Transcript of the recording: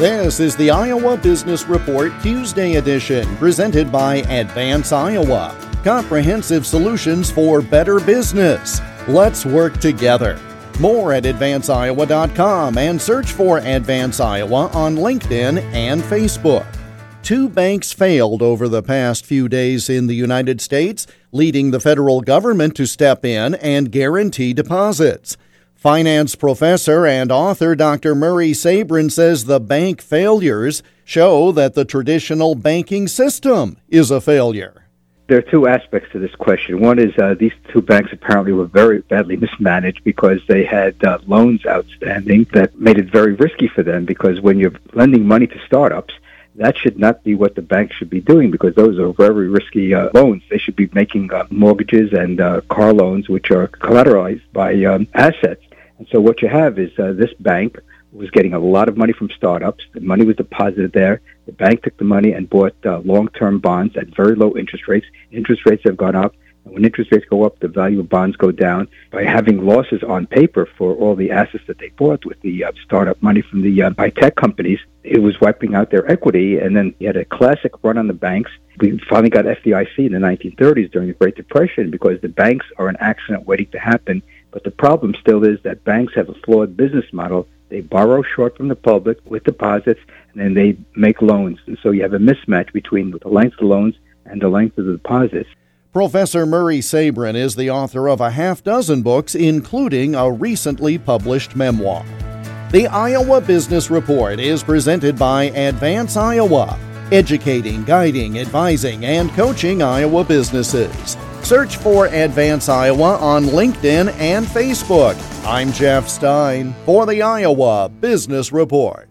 This is the Iowa Business Report Tuesday edition, presented by Advance Iowa. Comprehensive solutions for better business. Let's work together. More at advanceiowa.com and search for Advance Iowa on LinkedIn and Facebook. Two banks failed over the past few days in the United States, leading the federal government to step in and guarantee deposits. Finance professor and author Dr. Murray Sabrin says the bank failures show that the traditional banking system is a failure. There are two aspects to this question. One is uh, these two banks apparently were very badly mismanaged because they had uh, loans outstanding that made it very risky for them because when you're lending money to startups, that should not be what the bank should be doing because those are very risky uh, loans. They should be making uh, mortgages and uh, car loans, which are collateralized by um, assets. And so what you have is uh, this bank was getting a lot of money from startups. The money was deposited there. The bank took the money and bought uh, long-term bonds at very low interest rates. Interest rates have gone up. And when interest rates go up, the value of bonds go down. By having losses on paper for all the assets that they bought with the uh, startup money from the uh, high tech companies, it was wiping out their equity. And then you had a classic run on the banks. We finally got FDIC in the 1930s during the Great Depression because the banks are an accident waiting to happen but the problem still is that banks have a flawed business model. They borrow short from the public with deposits, and then they make loans. And so you have a mismatch between the length of loans and the length of the deposits. Professor Murray Sabrin is the author of a half dozen books, including a recently published memoir. The Iowa Business Report is presented by Advance Iowa, educating, guiding, advising, and coaching Iowa businesses. Search for Advance Iowa on LinkedIn and Facebook. I'm Jeff Stein for the Iowa Business Report.